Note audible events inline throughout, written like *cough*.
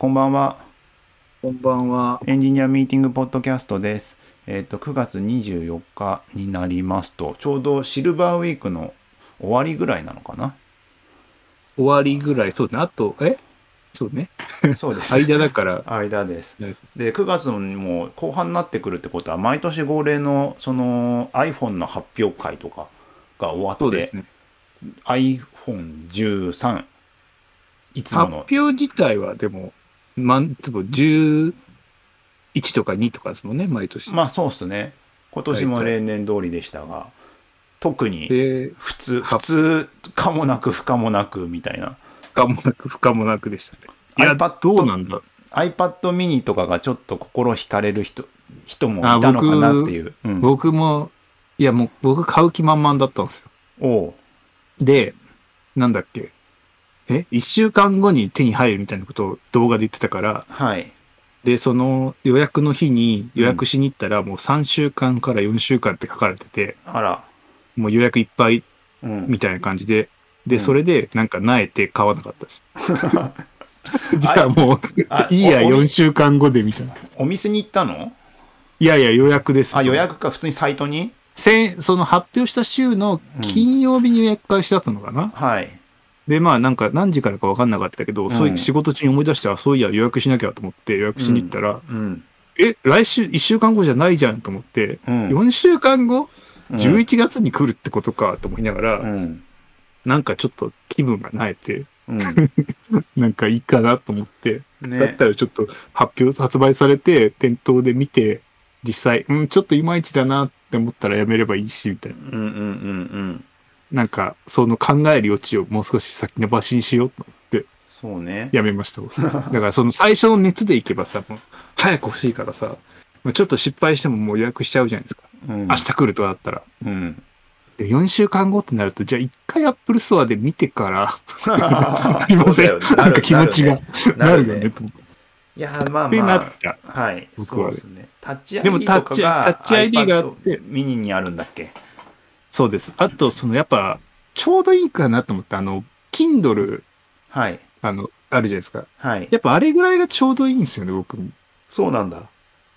こんばんは。こんばんは。エンジニアミーティングポッドキャストです。えっ、と、9月24日になりますと、ちょうどシルバーウィークの終わりぐらいなのかな？終わりぐらい、そうね。あと、え？そうね。そうです。間だから、間ですね。で、9月もう後半になってくるってことは、毎年恒例のその iPhone の発表会とかが終わって、ね。iPhone13、いつも発の、表自体はでも、まん、つも11とか2とかですもんね、毎年。まあそうっすね。今年も例年通りでしたが、特にで、普通、普通かもなく不可もなくみたいな。不可もなく不可もなくでしたね。いや、iPad どうなんだ iPad mini とかがちょっと心惹かれる人、人もいたのかなっていう。うん、僕も、いやもう僕買う気満々だったんですよ。おうで、なんだっけ。え一週間後に手に入るみたいなことを動画で言ってたから、はい。で、その予約の日に予約しに行ったら、もう3週間から4週間って書かれてて、あら。もう予約いっぱいうん。みたいな感じで、で、うんそれでなんか萎えて買わなかったです。*laughs* じゃあもう、あいいや、おお4週間後でみたいな。お店に行ったの？いやいや、予約です。あ、予約か、普通にサイトに？先その発表した週の金曜日に予約開始だったのかな、はい。で、まあなんか何時からか分かんなかったけど、んそういう仕事中に思い出して、あ、そういや予約しなきゃと思って予約しに行ったら、うん。え、来週1週間後じゃないじゃんと思って、うん。4週間後うん ?11 月に来るってことかと思いながら、うん。なんかちょっと気分が萎えて、うん。*laughs* なんかいいかなと思って、だっね。たらちょっと発表、発売されて、店頭で見て、実際、うん、ちょっといまいちだなって思ったらやめればいいし、みたいな。うんうんうんうん。なんか、その考える余地をもう少し先延ばしにしようと思ってそうね。やめました。僕 *laughs* だからその最初の熱でいけばさ、もう早く欲しいからさ、まあちょっと失敗してももう予約しちゃうじゃないですか。うん。明日来るとだったら。うん。で4週間後ってなると、じゃあ一回 Apple Store で見てから、あ *laughs* ありませんなんか気持ちがなるよね。ね。と思っていや、まあってなまった。あ。はい。僕はそうですね。タッチでも ID とかがタッチタッチ ID があってミニにあるんだっけ？そうです。あと、そのやっぱ、ちょうどいいかなと思って、あの、Kindle、はい。あの、あるじゃないですか。はい。やっぱあれぐらいがちょうどいいんですよね、僕。そうなんだ。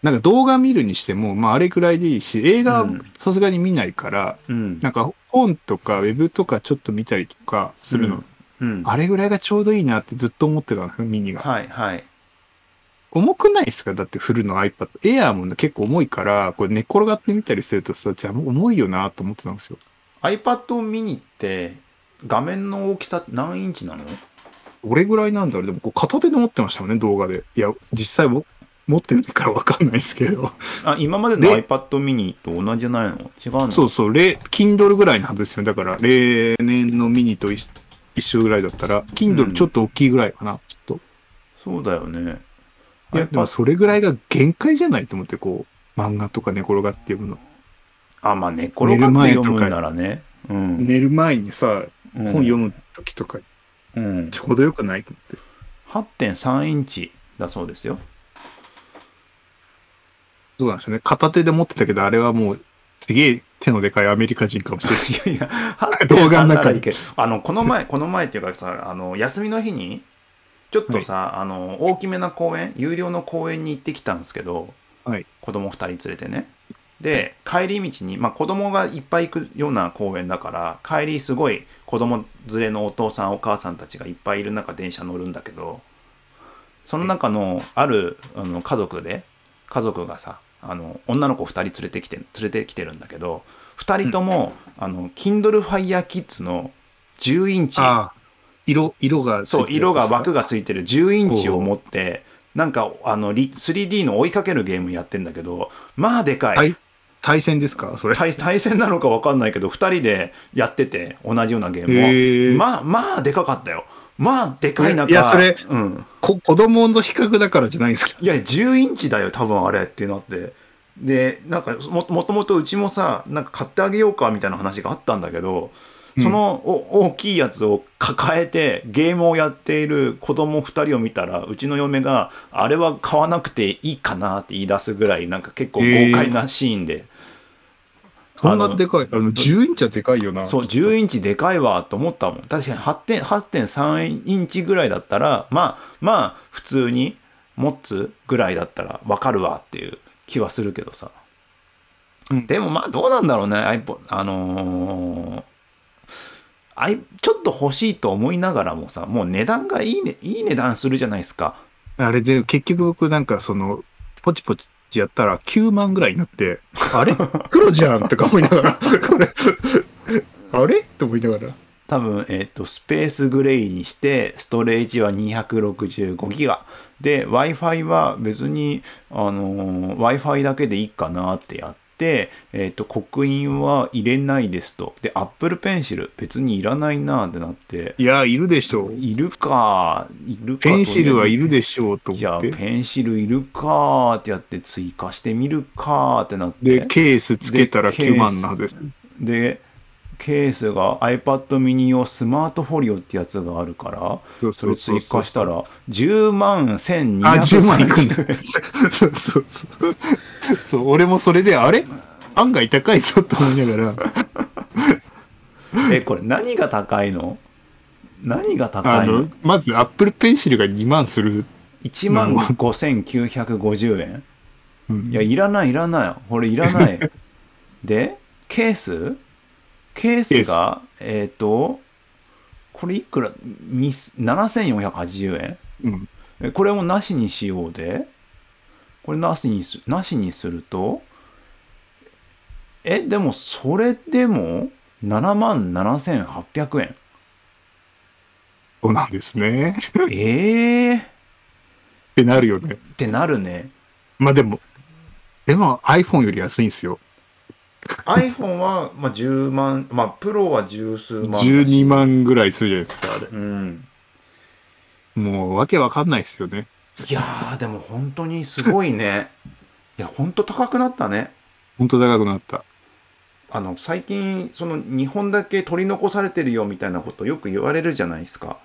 なんか動画見るにしても、まああれぐらいでいいし、映画さすがに見ないから、うん。なんか本とかウェブとかちょっと見たりとかするの、うん。あれぐらいがちょうどいいなってずっと思ってたんですよ、ミニが。はいはい。重くないですか？だってフルの iPad。エアーも結構重いから、これ寝っ転がってみたりするとさ、じゃあ重いよなと思ってたんですよ。iPad mini って画面の大きさ何インチなの？どれぐらいなんだろうでもこう片手で持ってましたよね、動画で。いや、実際も持ってないからわかんないですけど。あ、今までので iPad mini と同じじゃないの？違うの？そうそう、例 Kindle ぐらいのはずですよ。だから、例年のミニと一一緒ぐらいだったら、うん Kindle ちょっと大きいぐらいかな、ちょっそうだよね。や、でも iPad それぐらいが限界じゃないと思って、こう、漫画とか寝転がって読むの。あ、まあ寝転がって読むんならね。うん。寝る前にさ、うん本読む時とか、うん。ちょうどよくないと思って。8.3インチだそうですよ。どうなんでしょうね。片手で持ってたけど、あれはもう、すげえ手のでかいアメリカ人かもしれない。いやいや、*laughs* 動画8.3の中に。あの、この前、この前っていうかさ、あの、休みの日に、ちょっとさ、あの、大きめな公園、有料の公園に行ってきたんですけど、はい。子供2人連れてね。で、帰り道に、まあ子供がいっぱい行くような公園だから、帰りすごい子供連れのお父さんお母さんたちがいっぱいいる中電車乗るんだけど、その中のあるあの家族で、家族がさ、あの、女の子2人連れてきて、連れてきてるんだけど、2人とも、あの、Kindle Fire Kids の10インチ。色、色がそう、色が枠がついてる10インチを持って、なんか、あの、リ 3D の追いかけるゲームやってんだけど、まあでかい。対対戦ですか？それ。対対戦なのか分かんないけど、2人でやってて、同じようなゲームを。まあ、まあでかかったよ。まあでかい中。いやそれうん。こ子供の比較だからじゃないんですか？いや、10インチだよ、多分あれってなって。で、なんかも、もともとうちもさ、なんか買ってあげようかみたいな話があったんだけど、そのお大きいやつを抱えてゲームをやっている子供2人を見たら、うちの嫁が、あれは買わなくていいかなって言い出すぐらい、なんか結構豪快なシーンで、そんなでかい。あの、10インチはでかいよな。そう、10インチでかいわと思ったもん。確かに8.3 8.3インチぐらいだったら、まあ、まあ、普通に持つぐらいだったらわかるわっていう気はするけどさ。うんでもまあ、どうなんだろうね。あのー、あいちょっと欲しいと思いながらもさ、もう値段がいいね、いい値段するじゃないですか。あれで、結局僕なんかその、ポチポチやったら9万ぐらいになって、*laughs* あれ？黒じゃんとか思いながら、これ、あれ？と思いながら。多分、えっ、と、スペースグレイにして、ストレージは265ギガ。で、Wi-Fi は別に、あのー Wi-Fi だけでいいかなってやって、えっ、と、刻印は入れないですと。で、Apple Pencil 別にいらないなってなって、いや、いるでしょう。いるか、いるか。ペンシルはいるででしょうといや、思って。ペンシルいるかってやって追加してみるかってなって。で、ケースつけたらでケース9万なはずです。で、ケースが iPad mini 用スマートフォリオってやつがあるから、それ追加したら、10万あ、10万いくんだ1230。そうそうそう。そう、俺もそれで、あれ？案外高いぞと思いながら、*laughs* え、これ何が高いの？何が高いの、まず Apple Pencil が2万する。?1 万5950円うんいや、いらない、いらない。これいらない。*laughs* で、ケース？ケースが、えっ、と、これいくら？に ?7480 円うん？えこれもなしにしようで、これなしにす、なしにすると、え、でもそれでも7万7800円。そうなんですね。ええー、っってなるよね。てなるね。まあでも、でも iPhone より安いんですよ。iPhone は、まあ、10万、まあ、プロは十数万だし。12万ぐらいするじゃないですか、あれ。うん。もうわけわかんないですよね。いやー、でも本当にすごいね。*laughs* いや、本当高くなったね。ほんと高くなった。あの、最近、その、日本だけ取り残されてるよみたいなことよく言われるじゃないですか。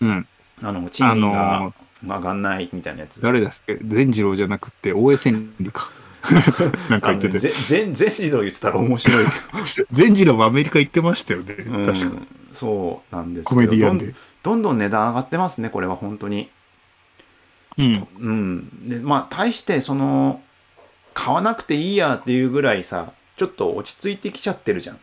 うん。あの、賃金が上がんないみたいなやつ。誰だっけ？善次郎じゃなくて、大江千里か。*laughs* なんか言ってて。ぜ全全自動言ってたら面白いけ善次郎もアメリカ行ってましたよね。ど、うん確か。そうなんですコメディアンでどん。どんどん値段上がってますね、これは本当に。うん。うん。で、まあ、対して、その、買わなくていいやっていうぐらいさ、ちょっと落ち着いてきちゃってるじゃん。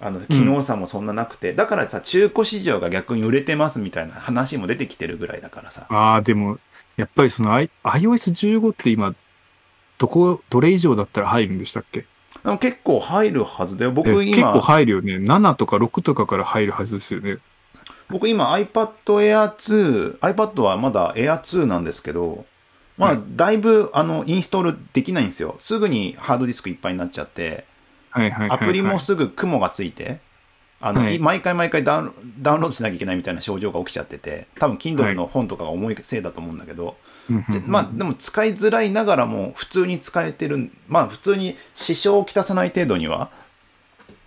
あの、機能差もそんななくて。だからさ、中古市場が逆に売れてますみたいな話も出てきてるぐらいだからさ。ああ、でも、やっぱりその I- iOS15 って今、どこ、どれ以上だったら入るんでしたっけ？結構入るはずだよ。僕え結構今、入るよね。7とか6とかから入るはずですよね。僕今 iPad Air 2、iPad はまだ Air 2なんですけど、まあ、はだいぶ、あの、インストールできないんですよ。すぐにハードディスクいっぱいになっちゃって、はいはいはい、はい。アプリもすぐ雲がついて、あの、はいい毎回毎回ダウンロードしなきゃいけないみたいな症状が起きちゃってて、多分 Kindle の本とかが重いせいだと思うんだけど、まあでも使いづらいながらも普通に使えてる、まあ普通に支障をきたさない程度には、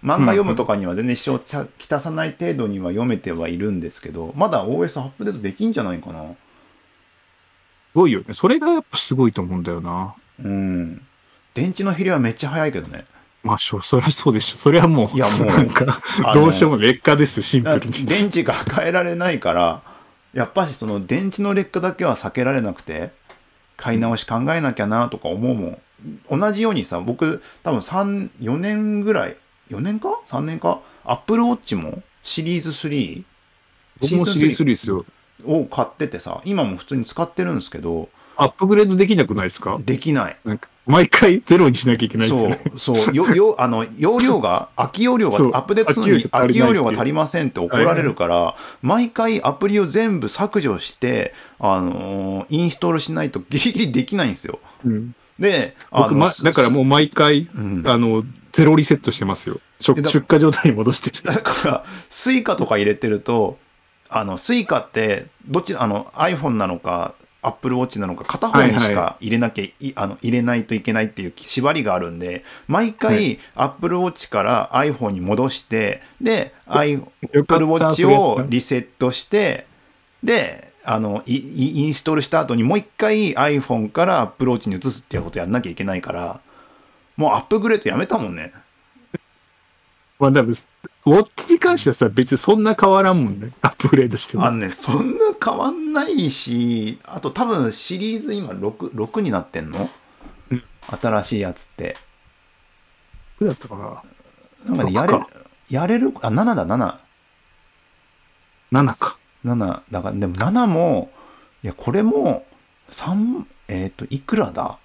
漫画読むとかには全然支障をきたさない程度には読めてはいるんですけど、まだ OS アップデートできんじゃないかな。すごいよね。それがやっぱすごいと思うんだよな。うん。電池の減りはめっちゃ早いけどね。まあ、しょそりゃそうでしょ。それはもう、いやもうなんかどうしようも劣化です、シンプルに。電池が変えられないから、やっぱしその電池の劣化だけは避けられなくて、買い直し考えなきゃなとか思うもん。同じようにさ、僕多分3、4年ぐらい、4年か ?3 年か ?Apple Watch もシリーズ3僕もシリーズ3ですよ。を買っててさ、今も普通に使ってるんですけど、アップグレードできなくないですか？できない。なんか、毎回ゼロにしなきゃいけないですよね。そう、そう、よ、よ、あの、容量が、*laughs* 空き容量がアップデートするのに空空き容量が足りませんって怒られるから、毎回アプリを全部削除して、あのーインストールしないとギリギリできないんですよ。うんで、あ僕、ま、だからもう毎回、んあの、ゼロリセットしてますよ。出荷状態に戻してる。*laughs* だから、 Suica とか入れてると、あの、 Suica って、どっち、あの、iPhone なのか、Apple Watch なのか、片方にしはいはか入れなきゃい、あの、入れないといけないっていう縛りがあるんで、毎は回、Apple Watch から iPhone に戻して、で、かった Apple Watch それやをリセットして、で、あの、いいインストールした後にもう一回 iPhone から Apple Watch に移すっていうことやんなきゃいけないから、もうアップグレードやめたもんね。まあ多分、ウォッチに関してはさ、別にそんな変わらんもんね。*laughs* アップグレードしても。あのね、そんな変わんないし、あと多分シリーズ今6、6になってんの、うん新しいやつって。いくらだったかななんかね、やれ6か、やれる、あ、7だ、7。?7 か。7。だから、でも7も、いや、これも、3、えっ、と、いくらだ？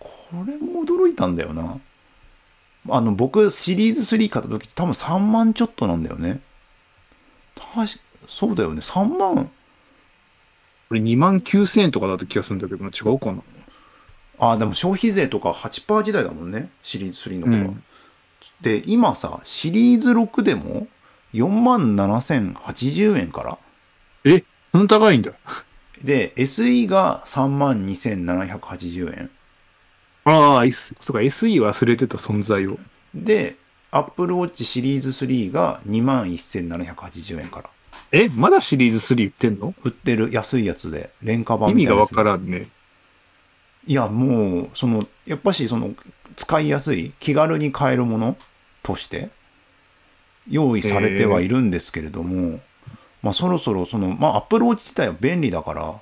これも驚いたんだよな。あの、僕、シリーズ3買った時って多分3万ちょっとなんだよね。確かそうだよね。3万。これ2万9000円とかだった気がするんだけどな、違うかな。あ、でも消費税とか8%時代だもんね。シリーズ3の頃は。うんで、今さ、シリーズ6でも4万7080円から。え、そんな高いんだ。で、SE が3万2780円。ああ、S、そうか、SE 忘れてた存在を。で、Apple Watch シリーズ3が2万1780円から。え、まだシリーズ3売ってんの？売ってる安いやつで、廉価版意味がわみたいなやつからんね。いや、もう、その、やっぱし、その、使いやすい、気軽に買えるものとして、用意されてはいるんですけれども、まあ、そろそろ、その、まあ、Apple Watch 自体は便利だから、い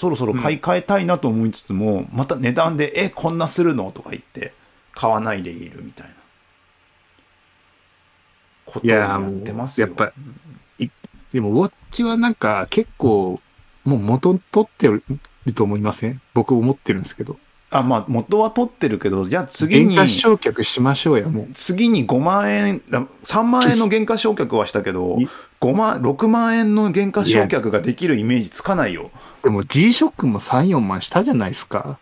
そろそろ買い替えたいなと思いつつも、また値段で、え、こんなするの？とか言って、買わないでいるみたいな。ことをいやってますよ。もうやっぱいでも、ウォッチはなんか結構、もう元取ってると思いません？僕思ってるんですけど。あ、まあ、元は取ってるけど、じゃあ次に。原価償却しましょうや、もう。次に5万円、だ3万円の原価償却はしたけどい、5万、6万円の原価償却ができるイメージつかないよ。でも G-SHOCK も3、4万したじゃないですか。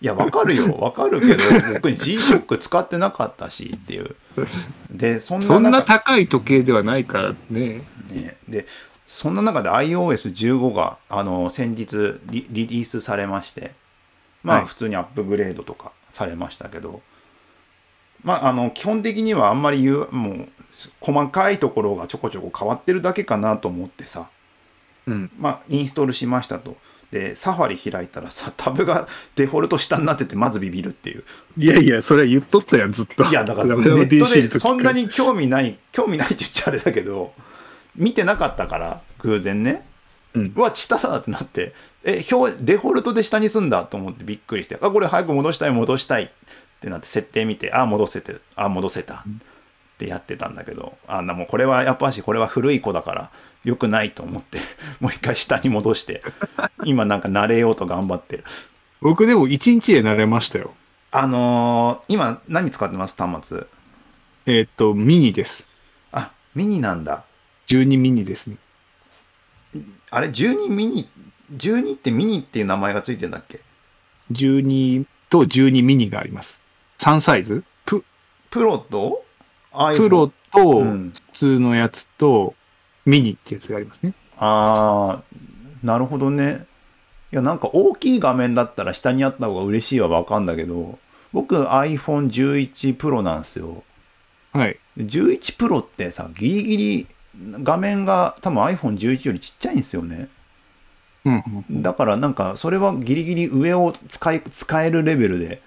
いや、わかるよ。*laughs* わかるけど、僕 G-SHOCK 使ってなかったしっていう。で、そんなそんな中高い時計ではないからね。ね、で、そんな中で iOS15 が、あの、先日リリリースされまして、まはいあ普通にアップグレードとかされましたけど、まああの、基本的にはあんまり言う、もう、細かいところがちょこちょこ変わってるだけかなと思ってさ、うん。まあ、インストールしましたと。で、サファリ開いたらさ、タブがデフォルト下になってて、まずビビるっていう。いやいや、それは言っとったやん、ずっと。いや、だから *laughs* ネットでそんなに興味ない、興味ないって言っちゃあれだけど、見てなかったから、偶然ね。うんうわ、下だってなって、え、表、デフォルトで下にすんだと思ってびっくりして、あ、これ早く戻したい、戻したいってなって、設定見て、あ、戻せて、あ、戻せたってやってたんだけど、あんなもうこれはやっぱし、これは古い子だから、良くないと思って、*laughs* もう一回下に戻して、今なんか慣れようと頑張ってる。僕でも1日で慣れましたよ。あのー今何使ってます？端末。えーっと、ミニです。あ、ミニなんだ。12ミニですね。あれ、12ミニ、12ってミニっていう名前がついてんだっけ？12と12ミニがあります。3サイズ？ププロと？プロとうん普通のやつとミニってやつがありますね。あー、なるほどね。いや、なんか大きい画面だったら下にあった方が嬉しいはわかんだけど、僕 iPhone11 Pro なんですよ。はい。11 Pro ってさ、ギリギリ画面が多分 iPhone11 よりちっちゃいんですよね。うんうん。だからなんかそれはギリギリ上を使い、使えるレベルで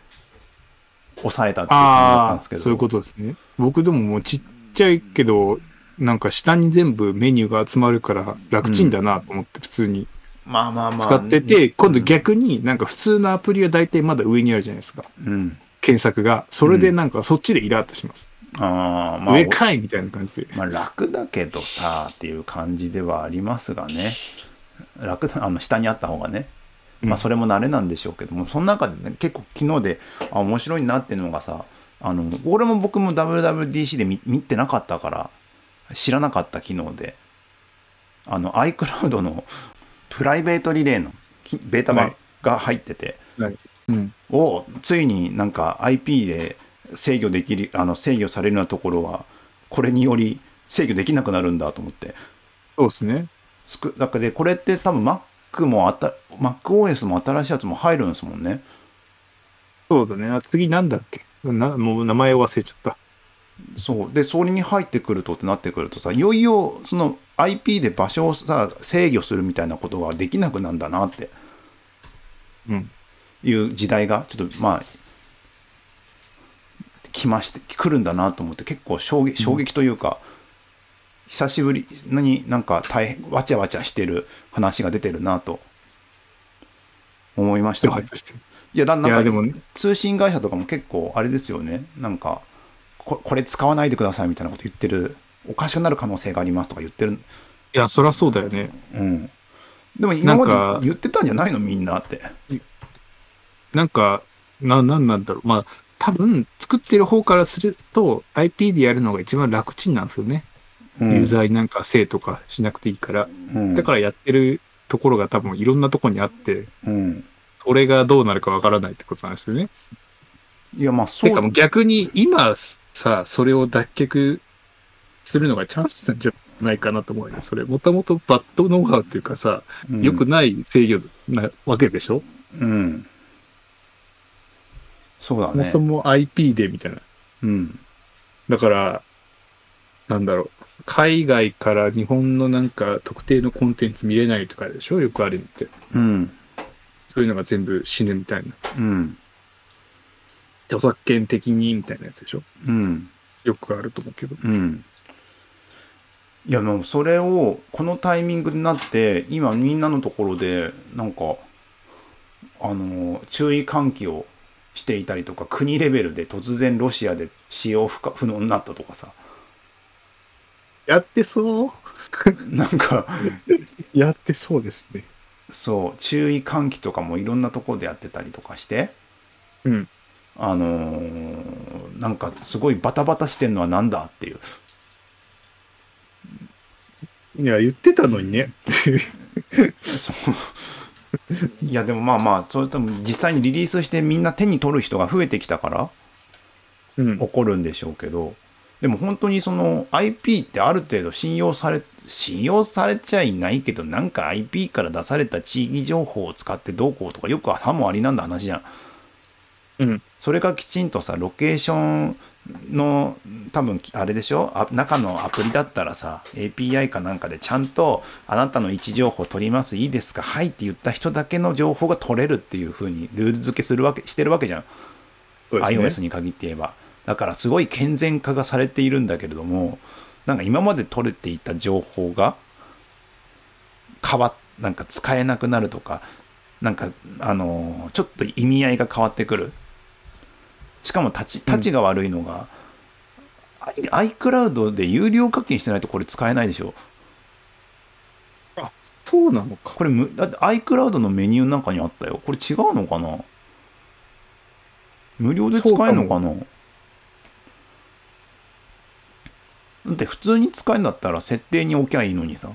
抑えたっていう感じだったんですけど。そういうことですね。僕でももうちっちゃいけど、なんか下に全部メニューが集まるから楽ちんだなと思って普通にまあまあまあ。使ってて、今度逆になんか普通のアプリは大体まだ上にあるじゃないですか。うん。検索が。それでなんかそっちでイラッとします。ああ、まあ、上かいみたいな感じで。まあ楽だけどさっていう感じではありますがね楽だあの下にあった方がねまあそれも慣れなんでしょうけども、その中でね結構昨日であ面白いなっていうのがさあの俺も僕も WWDC で見見てなかったから知らなかった機能であの iCloud のプライベートリレーのきベータ版はいが入ってて、はい。うん。をついになんか IP で制御できるあの制御されるようなところはこれにより制御できなくなるんだと思ってそうですね。すくだからでこれって多分 Mac もあた MacOS も新しいやつも入るんですもんねそうだね。あ次なんだっけ？なもう名前を忘れちゃった。そうでそれに入ってくるとってなってくるとさいよいよその IP で場所をさ制御するみたいなことができなくなんだなってうん。いう時代がちょっとまあ来まして来るんだなと思って結構衝撃衝撃というか、久しぶりになんか大変わちゃわちゃしてる話が出てるなと思いましたね。いやだなんかね通信会社とかも結構あれですよねなんかここれ使わないでくださいみたいなこと言ってるおかしくなる可能性がありますとか言ってるいや、そりゃそうだよね。うんでも今まで言ってたんじゃないの？みんなってなんか、な、なんなんだろう。まあ、多分、作ってる方からすると、IP でやるのが一番楽ちんなんですよね。うん。ユーザーになんかせいとかしなくていいから。うん。だからやってるところが多分いろんなところにあって、うん。がどうなるかわからないってことなんですよね。いやまあそう。てかもう逆に今さ、それを脱却するのがチャンスなんじゃないかなと思うよ。それ、もともとバッドノウハウっていうかさ、うん。良くない制御なわけでしょ、うん。そうだそもねそも IP でみたいな。うん。だから、なんだろう。海外から日本のなんか特定のコンテンツ見れないとかでしょ？よくあるのって。うんそういうのが全部死ぬみたいな。うん著作権的にみたいなやつでしょ？うんよくあると思うけど。うんいやもうそれをこのタイミングになって今みんなのところでなんかあの注意喚起をしていたりとか国レベルで突然ロシアで使用不可不能になったとかさやってそう？なんか *laughs* やってそうですね。そう注意喚起とかもいろんなところでやってたりとかしてうん。あのーなんかすごいバタバタしてんのはなんだっていういや、言ってたのにね。*laughs* そういやでもまあまあそれとも実際にリリースしてみんな手に取る人が増えてきたからうん。起こるんでしょうけどでも本当にその IP ってある程度信用され信用されちゃいないけどなんか IP から出された地域情報を使ってどうこうとかよくはもありなんだ話じゃん。うん。それがきちんとさロケーションの多分あれでしょ？あ中のアプリだったらさ API かなんかでちゃんとあなたの位置情報取りますいいですか？はいって言った人だけの情報が取れるっていう風にルール付けするわけしてるわけじゃん、ね。iOS に限って言えばだからすごい健全化がされているんだけれどもなんか今まで取れていた情報が変わっなんか使えなくなるとかなんかあのーちょっと意味合いが変わってくる。しかも立ち立ちが悪いのが、アイ iCloud で有料課金してないとこれ使えないでしょ。あ、そうなのか。これむだって iCloud のメニューの中にあったよ。これ違うのかな？無料で使えるのかな？だって普通に使えるんだったら設定に置きゃいいのにさ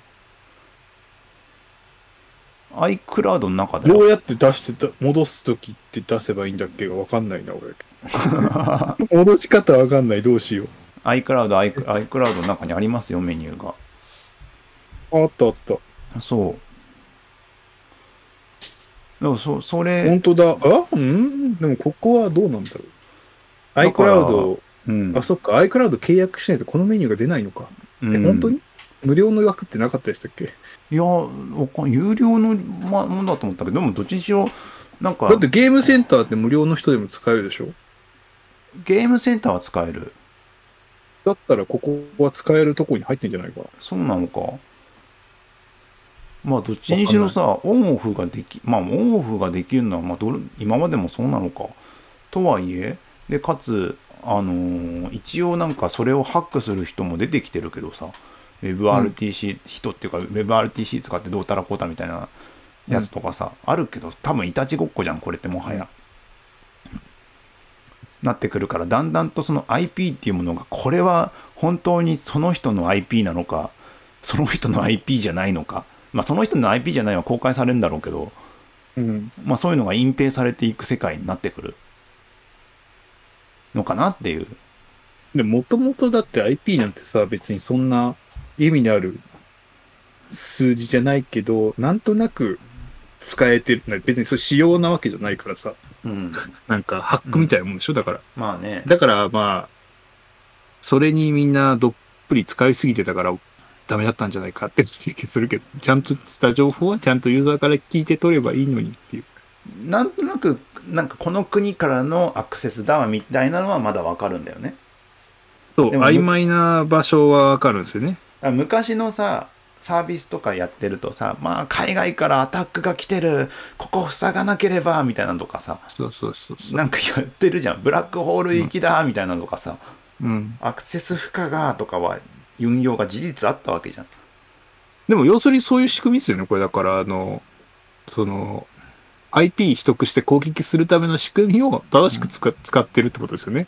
iCloud の中でどうやって出してた、戻すときって出せばいいんだっけがわかんないな、俺。*laughs* 戻し方わかんない、どうしよう。iCloud、iCloud の中にありますよメニューがあったあった。そうでもそそれ本当だ。あうん？でもここはどうなんだろう。iCloud、うん。あ、そっか、iCloud 契約しないとこのメニューが出ないのか。うん。え、本当に？無料の枠ってなかったでしたっけ？いやわかん有料のまものだと思ったけどでもどっちにしろなんかだってゲームセンターって無料の人でも使えるでしょ？ゲームセンターは使える。だったらここは使えるとこに入ってんじゃないか。な。そうなのか。まあどっちにしろさオンオフができまあオンオフができるのはまあどれ今までもそうなのか。とはいえでかつあのー一応なんかそれをハックする人も出てきてるけどさ WebRTC、人っていうか WebRTC 使ってどうたらこうたみたいなやつとかさ、あるけど多分いたちごっこじゃんこれってもはや、なってくるからだんだんとその IP っていうものがこれは本当にその人の IP なのかその人の IP じゃないのかまあその人の IP じゃないは公開されるんだろうけどうん。まあそういうのが隠蔽されていく世界になってくるのかなっていうで、もともとだって IP なんてさ、別にそんな意味のある数字じゃないけど、なんとなく使えてる。別にそれ仕様なわけじゃないからさ。うんなんかハックみたいなもんでしょ、だから。まあねだからまあ、それにみんなどっぷり使いすぎてたからダメだったんじゃないかって気するけど、ちゃんとした情報はちゃんとユーザーから聞いて取ればいいのにっていう。なんとなくなんかこの国からのアクセスだわみたいなのはまだわかるんだよね。そう、曖昧な場所はわかるんですよね。あ昔のさサービスとかやってるとさまあ海外からアタックが来てるここ塞がなければみたいなのとかさそうそうそうそう。なんかやってるじゃんブラックホール行きだみたいなのとかさ、うん。アクセス不可がとかは運用が事実あったわけじゃんでも要するにそういう仕組みですよね。これだから、あの、その、IP 取得して攻撃するための仕組みを正しく使,、使ってるってことですよね。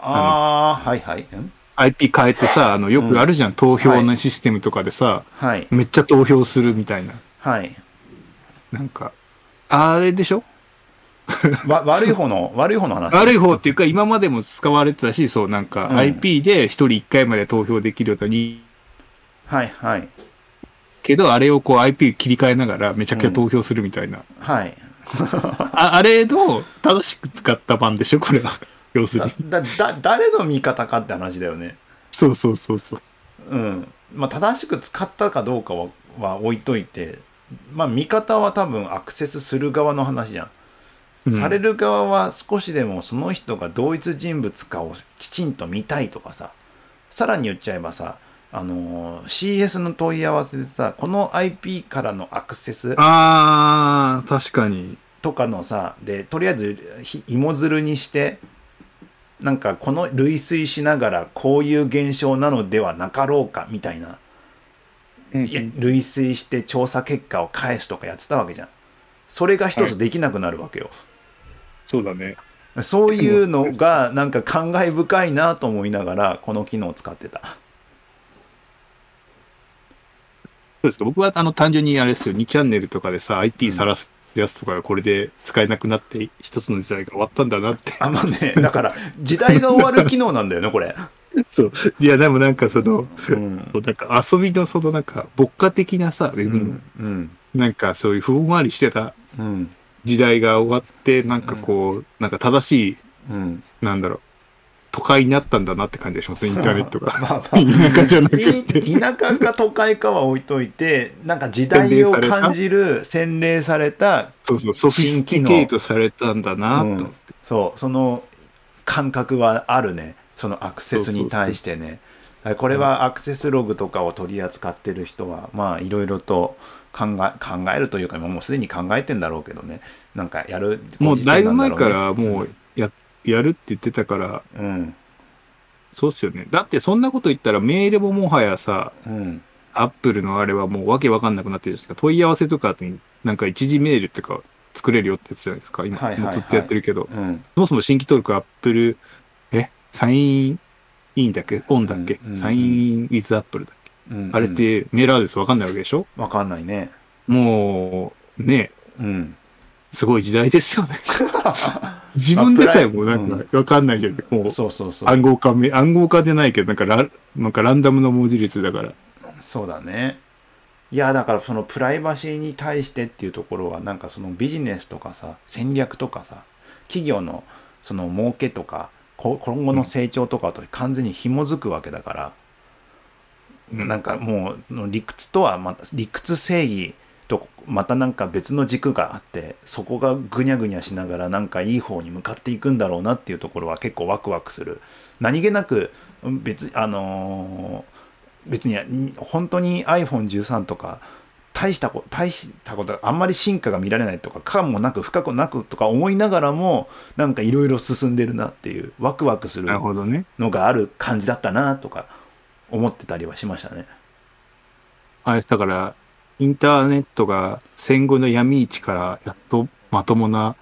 ああはいはい。ん。IP 変えてさ、あの、よくあるじゃん。投票のシステムとかでさ、はい。めっちゃ投票するみたいな。はい。なんか、あれでしょ？わ悪い方の *laughs* 悪い方の話？悪い方っていうか、今までも使われてたし、そう、なんかうん。IP で一人一回まで投票できるように、はいはいけど、あれをこう IP 切り替えながらめちゃくちゃ投票するみたいな。はい *laughs* ああれの正しく使った版でしょ？これは。要するだに。だだ誰の味方かって話だよねそうそうそうそう。うんまあ正しく使ったかどうかはは置いといてまあ味方は多分アクセスする側の話じゃんうんされる側は少しでもその人が同一人物かをきちんと見たいとかささらに言っちゃえばさあのー CS の問い合わせでさこの IP からのアクセスあー、確かに。とかのさでとりあえずひ芋づるにしてなんかこの類推しながらこういう現象なのではなかろうかみたいな、いや類推して調査結果を返すとかやってたわけじゃんそれが一つできなくなるわけよ、そうだね。そういうのがなんか感慨深いなと思いながらこの機能を使ってた。そうですか。僕はあの単純にあれですよ、2チャンネルとかでさ、IP さらすやつとかがこれで使えなくなって、一つの時代が終わったんだなって。あのね、だから時代が終わる機能なんだよね、これ。そう。いや、でもなんかその、うん。なんか遊びのそのなんか、牧歌的なさ、うん。うん。なんかそういうふんわりしてたうん。時代が終わって、なんかこう、なんか正しい、うん。なんだろう、都会になったんだなって感じがしますね、*laughs* インターネットが。まあまあ *laughs* 田舎じゃなくて。い田舎か都会かは置いといて、なんか時代を感じる洗練された、そうそう、ソフィスティケートされたんだなと思って。そう、その感覚はあるね。そのアクセスに対してね。これはアクセスログとかを取り扱ってる人は、まあいろいろと考え、考えるというか、もうすでに考えてんだろうけどね。なんかやる。もうだいぶ前からもうや、やるって言ってたから、うね。そうっすよね。だってそんなこと言ったらメールももはやさ、うん。うん。アップルのあれはもうわけわかんなくなってるじゃないですか。問い合わせとかになんか一時メールってか作れるよってやつじゃないですか。今、はいはいはいずっとやってるけど。うん。そもそも新規登録アップル、え？サインインだっけ？オンだっけ、うんうんサインウィズアップルだっけ、うんあれっ、てメールアドレスわかんないわけでしょ？わかんないね。もう、ね、うん。すごい時代ですよね。*laughs* 自分でさえもなんかわかんないじゃん。もうそうそうそう。暗号化め、暗号化じゃないけど、なんかラ、なんかランダムの文字列だから。そうだね。いや、だからそのプライバシーに対してっていうところは、なんかそのビジネスとかさ、戦略とかさ、企業のその儲けとか、こ今後の成長とかと完全に紐づくわけだから、うんなんかもう理屈とはまた、理屈正義とまたなんか別の軸があって、そこがぐにゃぐにゃしながらなんかいい方に向かっていくんだろうなっていうところは結構ワクワクする。何気なく、うん別、あのー別にん本当に iPhone13 とか大したこと大したことあんまり進化が見られないとかかもなく深くなくとか思いながらもなんかいろいろ進んでるなっていうワクワクするなるほどね。のがある感じだったなとか思ってたりはしましたね。あれ、だから、インターネットが戦後の闇市からやっとまともな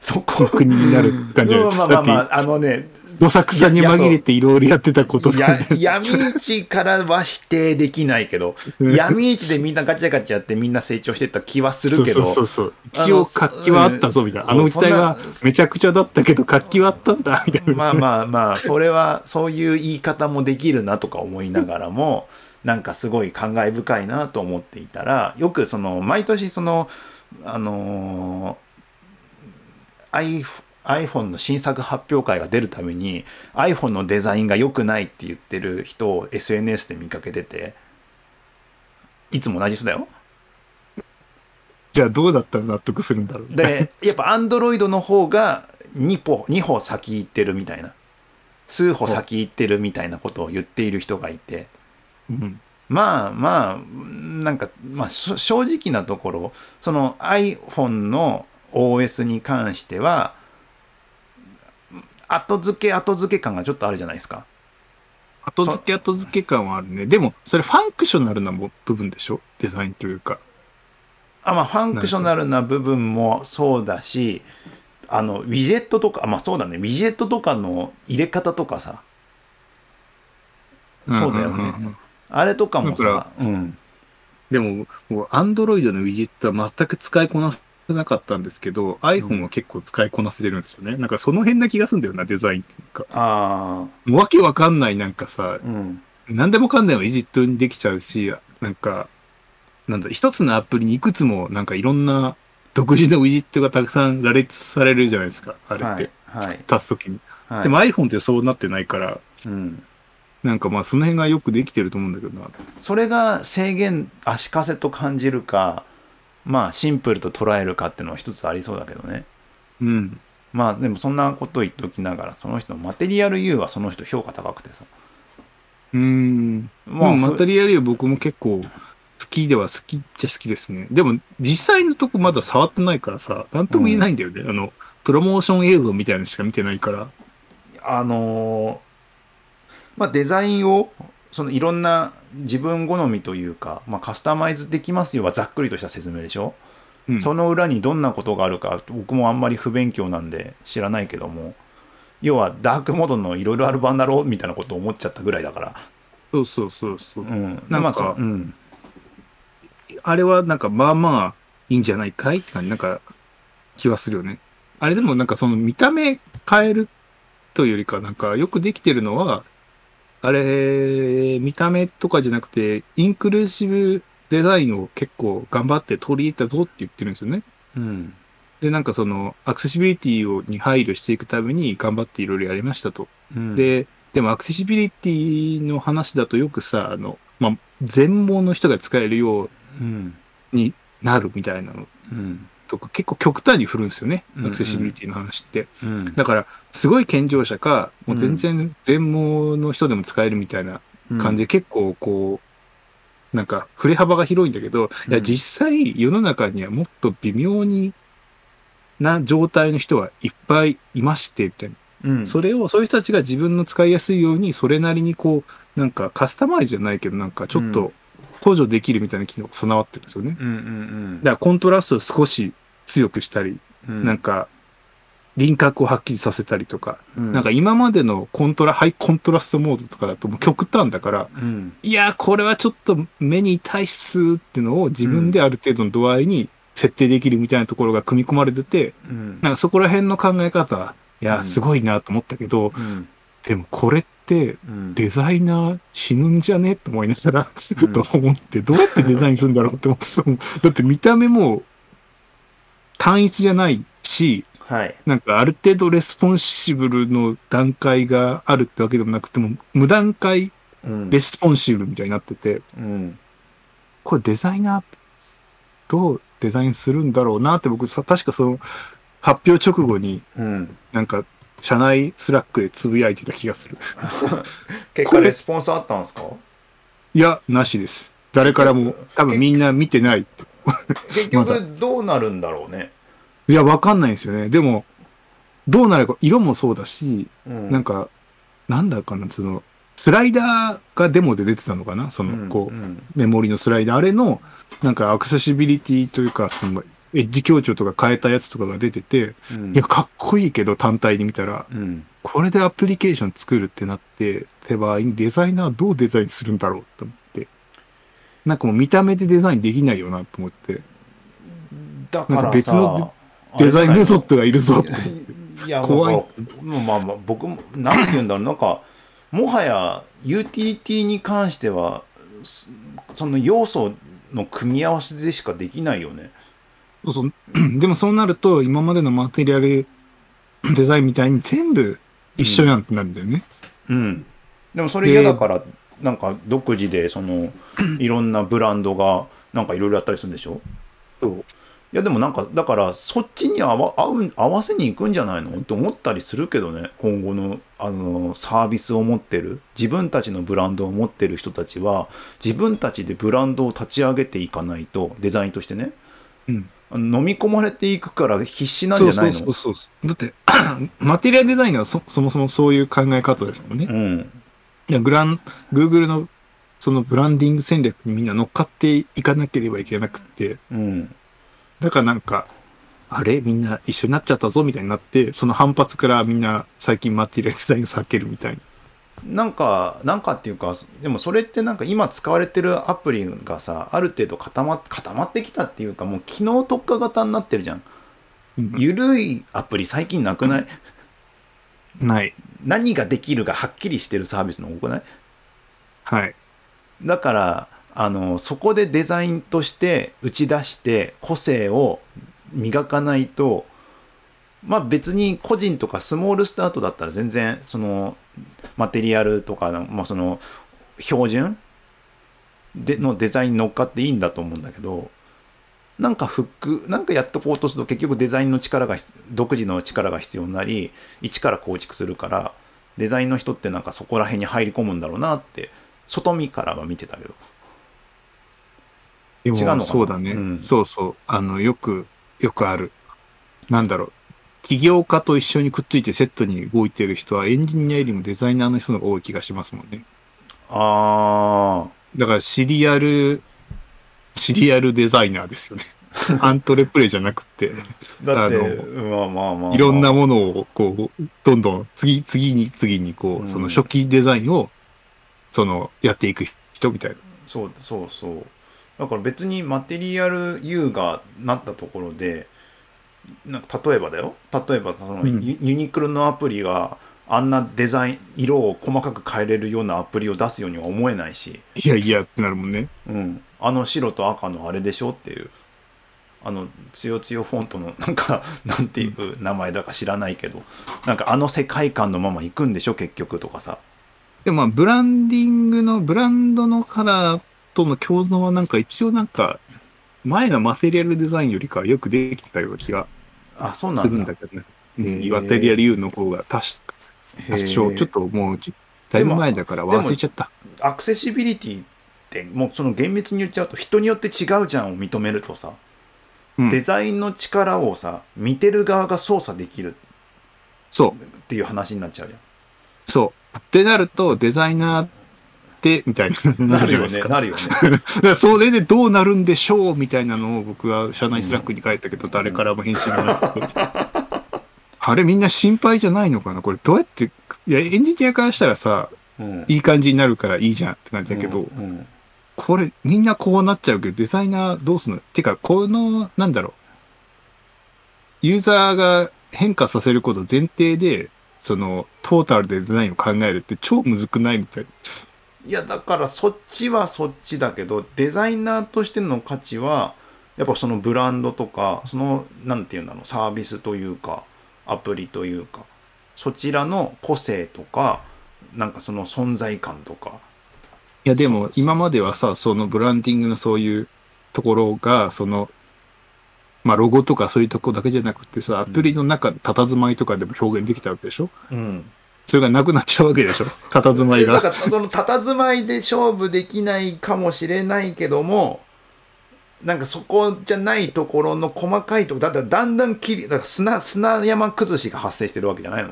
そこ国になる感じじゃない？うんですか。まあまあまああのねて、どさくさに紛れていろいろやってたこといや闇市からは否定できないけど闇市でみんなガチャガチャやってみんな成長してった気はするけどそうそうそうそう。一応活気はあったぞ、みたいな。あの時代はめちゃくちゃだったけど、活気はあったんだ、みたいな。まあまあまあ、それは、そういう言い方もできるなとか思いながらも、なんかすごい感慨深いなと思っていたら、よくその、毎年その、あのー iPhone の新作発表会が出るために iPhone のデザインが良くないって言ってる人を SNS で見かけてて、いつも同じ人だよ。じゃあどうだったら納得するんだろう。で、やっぱアンドロイドの方が2歩、2歩先行ってるみたいな。数歩先行ってるみたいなことを言っている人がいて。うん。まあまあ、なんか、まあ正直なところ、その iPhone の OS に関しては、後付け後付け感がちょっとあるじゃないですか。後付け後付け感はあるね。でも、それ functional な部分でしょ？デザインというか。あまあ、 functional な部分もそうだし、あの、ウィジェットとか、まあそうだね、ウィジェットとかの入れ方とかさ、そうだよねんんんんあれとかもさ、うん。でも、もう、アンドロイドのウィジェットは全く使いこなせなかったんですけど、iPhone は結構使いこなせてるんですよね。なんかその辺な気がするんだよな、デザインっていうか。ああ、もうわけわかんないなんかさ、うん。何でもかんでもウィジェットにできちゃうし、なんか、なんだ、一つのアプリにいくつもなんかいろんな独自のウィジェットがたくさん羅列されるじゃないですか、あれはいって。。はい。足すときに。はい、でも iPhone ってそうなってないから、うん。なんかまあその辺がよくできてると思うんだけどな。それが制限、足かせと感じるか、まあシンプルと捉えるかっていうのは一つありそうだけどね。うん。まあでもそんなこと言っときながら、その人のマテリアル U はその人評価高くてさ。うーん。ままあ、マテリアル僕も結構好きでは好きっちゃ好きですね。でも実際のとこまだ触ってないからさ、なんとも言えないんだよね。あの、プロモーション映像みたいなのしか見てないから。あのーまあデザインを、そのいろんな自分好みというか、まあカスタマイズできますよはざっくりとした説明でしょ、うん。その裏にどんなことがあるか、僕もあんまり不勉強なんで知らないけども、要はダークモードのいろいろある版だろうみたいなことを思っちゃったぐらいだから。そうそうそうそう。うん。なんかうん。あれはなんかまあまあいいんじゃないかい？って感じ、なんか気はするよね。あれでもなんかその見た目変えるというよりかなんかよくできてるのは、あれ、見た目とかじゃなくて、インクルーシブデザインを結構頑張って取り入れたぞって言ってるんですよね。うん。で、なんかその、アクセシビリティをに配慮していくために頑張っていろいろやりましたと。うん、で、でもアクセシビリティの話だとよくさ、あの、まあ、全盲の人が使えるよううん。になるみたいなのうん。とか結構極端に振るんですよね。アクセシビリティの話って。うん。だから、すごい健常者か、もう全然全盲の人でも使えるみたいな感じで、結構こう、なんか振れ幅が広いんだけど、いやうん実際世の中にはもっと微妙にな状態の人はいっぱいいまして、みたいな。うん。それを、そういう人たちが自分の使いやすいように、それなりにこう、なんかカスタマイズじゃないけど、なんかちょっうと補助できるみたいな機能が備わってるんですよね。うんうんだからコントラストを少し強くしたり、うん。なんか、輪郭をはっきりさせたりとか、うん、なんか今までのコントラ、ハイコントラストモードとかだともう *laughs* 極端だから、うん。いやー、これはちょっと目に痛いっすっていうのを自分である程度の度合いに設定できるみたいなところが組み込まれてて、うん。なんかそこら辺の考え方、いやすごいなと思ったけど、うん。でもこれってうん。デザイナー死ぬんじゃね？と思いながら、うんと思って、どうやってデザインするんだろうって思ってそう、だって見た目も単一じゃないし、はい。なんかある程度 responsible の段階があるってわけでもなくても、無段階うん responsible みたいになってて、うん。これデザイナーどうデザインするんだろうなって僕さ、確かその発表直後にうん。なんか社内 Slack でつぶやいてた気がする。*laughs* これ結果レスポンスあったんですか？いや、なしです。誰からも多分みんな見てない。結局 *laughs* どうなるんだろうね。いや、わかんないんですよね。でも、どうなるか、色もそうだし、うんなんか、なんだかな、その、スライダーがデモで出てたのかな？その、こう、ん目盛りのスライダー。あれの、なんかアクセシビリティというか、その、エッジ強調とか変えたやつとかが出てて、うんいや、かっこいいけど単体で見たら、うん。これでアプリケーション作るってなって、手場合にデザイナーはどうデザインするんだろうと思って。なんかもう見た目でデザインできないよなと思って。だから別のデザインメソッドがいるぞって。いや、怖いまあまあまあ、僕も、なんて言うんだろう、なんか、もはや、ユーティリティに関しては、そその要素の組み合わせでしかできないよね。そうそう。*clears throat* でもそうなると、今までのマテリアル *clears throat* デザインみたいに全部一緒やんってなるんだよね。うん。でもそれ嫌だから、なんか独自で、その、*clears throat* いろんなブランドが、なんかいろいろやったりするんでしょ？そう。いやでもなんかだからそっちに合わ合う合わせに行くんじゃないの？って思ったりするけどね今後のあのサービスを持ってる自分たちのブランドを持ってる人たちは自分たちでブランドを立ち上げていかないとデザインとしてねうん。飲み込まれていくから必死なんじゃないの？そうそうそう。だって、マテリアルデザインはそそもそもそういう考え方ですもんね。うんいや、グラン、Google のそのブランディング戦略にみんな乗っかっていかなければいけなくって、うんだからなんか、あれ？みんな一緒になっちゃったぞみたいになって、その反発からみんな最近マテリアルデザインを避けるみたいな。なんか、なんかっていうか、でもそれってなんか今使われてるアプリがさ、ある程度固ま固まってきたっていうか、もう機能特化型になってるじゃんゆるいアプリ最近なくない？ない。何ができるがはっきりしてるサービスの多くない？はい。だから、あの、そこでデザインとして打ち出して個性を磨かないと、まあ別に個人とかスモールスタートだったら全然そのマテリアルとかの、まあ、その標準でのデザインに乗っかっていいんだと思うんだけど、なんかフック、なんかやっとこうとすると結局デザインの力が必、独自の力が必要になり、一から構築するから、デザインの人ってなんかそこら辺に入り込むんだろうなって、外見からは見てたけど。違うのかな？そうだね、うんそうそう。あの、よく、よくある。なんだろう。起業家と一緒にくっついてセットに動いてる人はエンジニアよりもデザイナーの人の方が多い気がしますもんね。あだからシリアル、シリアルデザイナーですよね。*laughs* アントレプレイじゃなくて、ー。だって、まあまあまあ、いろんなものをこう、どんどん次、次に次にこうんう、その初期デザインを、その、やっていく人みたいな。そうそうそう。だから別にマテリアル U がなったところで、なんか例えばだよ。例えばその、うんユユニクロのアプリがあんなデザイン、色を細かく変えれるようなアプリを出すようには思えないし、いやいやってなるもんね。うん。あの白と赤のあれでしょっていう。あの、つよつよフォントの、なんか、*laughs* なんていう名前だか知らないけど、なんかあの世界観のまま行くんでしょ？結局とかさ。でもまあ、ブランディングの、ブランドのカラーとの共存はなんか一応なんか、前のマテリアルデザインよりかはよくできてたような気があ、そうなするんだ。んだけどね。へーマテリアル U の方が確か、多少、ちょっともう、だいぶ前だから忘れちゃった。アクセシビリティってもうその厳密に言っちゃうと人によって違うじゃんを認めるとさ、うんデザインの力をさ見てる側が操作できるそう。っていう話になっちゃうじそう。ってなると、デザイナーって、みたいな。*laughs* なるよねなるよね。*laughs* それでどうなるんでしょう？みたいなのを僕は社内 Slack に書いたけど、誰からも返信がなくて。あれみんな心配じゃないのかな？これどうやって、いや、エンジニアからしたらさ、うん。いい感じになるからいいじゃんって感じだけど、うん。うん。これみんなこうなっちゃうけど、デザイナーどうすんの？てか、この、なんだろう。ユーザーが変化させること前提で、その、トータルでデザインを考えるって超むずくないみたい。な。いやだからそっちはそっちだけどデザイナーとしての価値はやっぱそのブランドとかそのなんていうんだろうサービスというかアプリというかそちらの個性とかなんかその存在感とか。いや、でも今まではさ、そのブランディングのそういうところが、その、まあ、ロゴとかそういうとこだけじゃなくてさ、アプリの中、佇まいとかでも表現できたわけでしょ？うんそれがなくなっちゃうわけでしょ？*laughs* 佇まいが。だからその佇まいで勝負できないかもしれないけどもなんかそこじゃないところの細かいとこだってだんだん切りだから砂砂山崩しが発生してるわけじゃないの、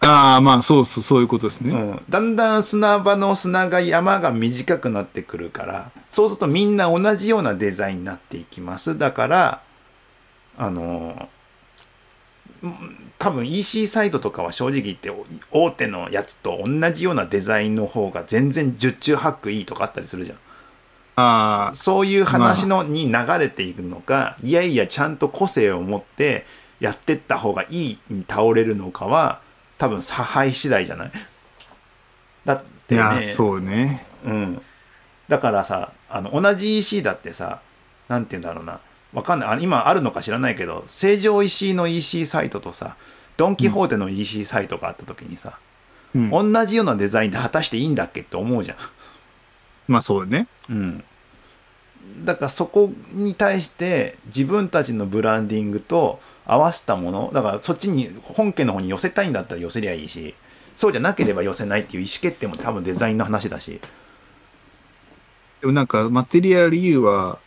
ああ、まあ、そうそう、そういうことですね。うん、だんだん砂場の砂が山が短くなってくるからそうするとみんな同じようなデザインになっていきますだからあのうん多分 EC サイトとかは正直言って大手のやつと同じようなデザインの方が全然十中八九いいとかあったりするじゃん。ああ、そういう話のに流れていくのか、いやいやちゃんと個性を持ってやってった方がいいに倒れるのかは多分差配次第じゃない？*laughs* だってね。いや、そうね。うん、だからさあの同じ EC だってさなんて言うんだろうなわかんないあ今あるのか知らないけど成城石井の EC サイトとさドン・キホーテの EC サイトがあった時にさ、うん。同じようなデザインで果たしていいんだっけって思うじゃん *laughs* まあ、そうね。うん、だからそこに対して自分たちのブランディングと合わせたものだからそっちに本家の方に寄せたいんだったら寄せりゃいいしそうじゃなければ寄せないっていう意思決定も多分デザインの話だしでもなんか、マテリアル理由は、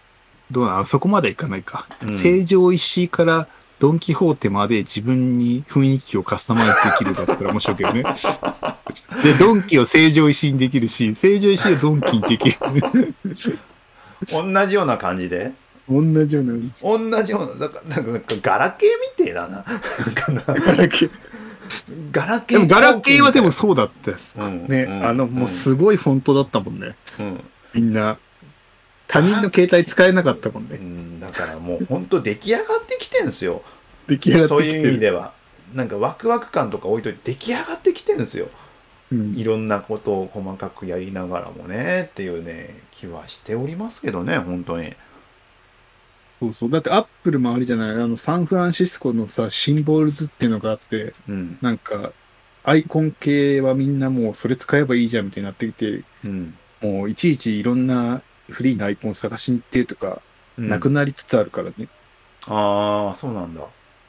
どうなの？そこまでいかないか。うん成城石井からドン・キホーテまで自分に雰囲気をカスタマイズできるだったら面白いけどね。*laughs* で、ドンキを成城石井にできるし、成城石井をドンキにできる。同じような感じで？同じような。同じようなだからなんかガラケーみてえだなガラケーガラケーでもガラケーはでもそうだったです。うんね、うんあの、もうすごいフォントだったもんね。うんみんな。他人の携帯使えなかったもんうね。んだからもう本当出来上がってきてんすよ。出来上がってきてる。そういう意味では。なんかワクワク感とか置いといて出来上がってきてんすよ。うん。いろんなことを細かくやりながらもねっていうね気はしておりますけどね本当に。そうそう。だってアップルもあれじゃない、あの、サンフランシスコのさ、シンボルズっていうのがあって、うん。なんか、アイコン系はみんなもうそれ使えばいいじゃんみたいになってきて、うん、もういちいちいろんなフリーなアイコン探しに行ってとか、うんなくなりつつあるからね。ああそうなんだ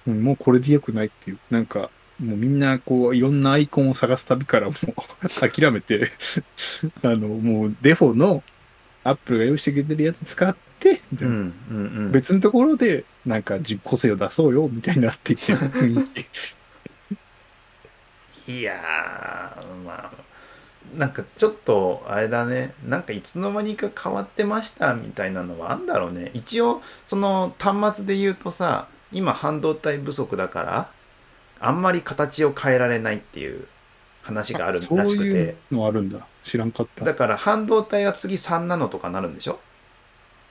うんもうこれでよくないっていう。なんか、もうみんなこう、いろんなアイコンを探す旅からもう *laughs* 諦めて、*laughs* あの、もうデフォのアップルが用意してくれてるやつ使って、みたいな。うんうんうん別のところで、なんか自己個性を出そうよ、みたいになっていってる雰囲気。いやーまあなんかちょっとあれだね。なんかいつの間にか変わってましたみたいなのはあんだろうね。一応その端末で言うとさ今半導体不足だからあんまり形を変えられないっていう話があるらしくて。そういうのあるんだ。知らんかった。だから半導体は次3ナノとかなるんでしょ、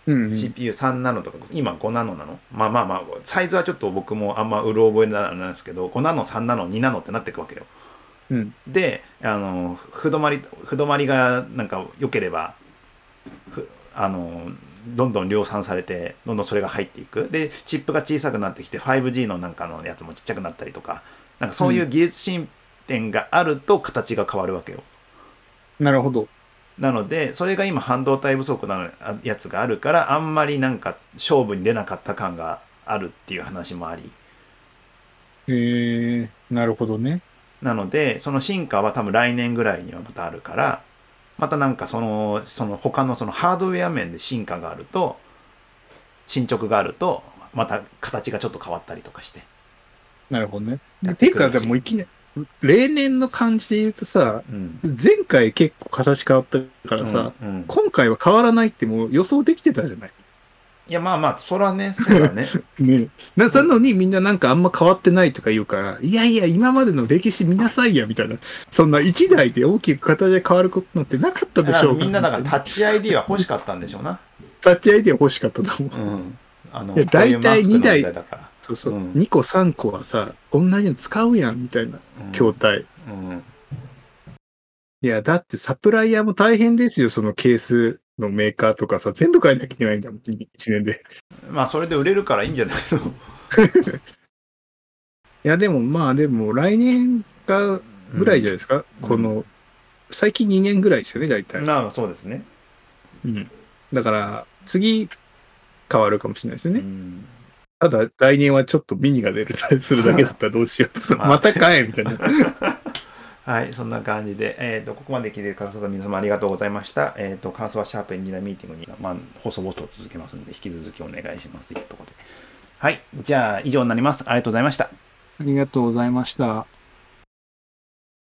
うん、うん。CPU3 ナノとか。今5ナノなの？まあまあまあサイズはちょっと僕もあんまうろ覚えなんですけど5ナノ3ナノ2ナノってなっていくわけようん。であのふどまりふどまりがなんか良ければふあのどんどん量産されてどんどんそれが入っていくでチップが小さくなってきて 5G のなんかのやつもちっちゃくなったりとかなんかそういう技術進展があると形が変わるわけよ、なるほど。なのでそれが今半導体不足なあやつがあるからあんまりなんか勝負に出なかった感があるっていう話もありえー、なるほどね。なので、その進化は多分来年ぐらいにはまたあるから、またなんかその、その他のそのハードウェア面で進化があると、進捗があると、また形がちょっと変わったりとかして。なるほどね。やっっていうか、でもいきなり、例年の感じで言うとさ、うん。前回結構形変わったからさ、うんうん今回は変わらないってもう予想できてたじゃないいや、まあまあ、そらね、そうだね。*laughs* ねな、なのにみんななんかあんま変わってないとか言うから、いやいや、今までの歴史見なさいや、みたいな。そんな一台で大きく形が変わることなんてなかったでしょうみんなだからみタッチ ID は欲しかったんでしょうな。タッチアイデア欲しかったと思う。うん。あの、いや大体二台。そうそう。うん2個3個はさ、同じの使うやん、みたいなうん筐体。うん。いや、だってサプライヤーも大変ですよ、そのケースのメーカーとかさ、全部変えなきゃいけないんだもん、1年で。まあ、それで売れるからいいんじゃないの？*laughs* いや、でもまあ、でも来年かぐらいじゃないですか、うんこの、最近2年ぐらいですよね、大体。まあ、そうですね。うん。だから、次、変わるかもしれないですよね。うんただ、来年はちょっとミニが出るするだけだったらどうしよう。*laughs* まあ *laughs* また買えみたいな。はい、そんな感じで、えっ、と、ここまで聞いてくださった皆様ありがとうございました。えっ、と、感想はシャープエンジニアミーティングに、まあ、細々と続けますんで、引き続きお願いします。というところで。はい、じゃあ、以上になります。ありがとうございました。ありがとうございました。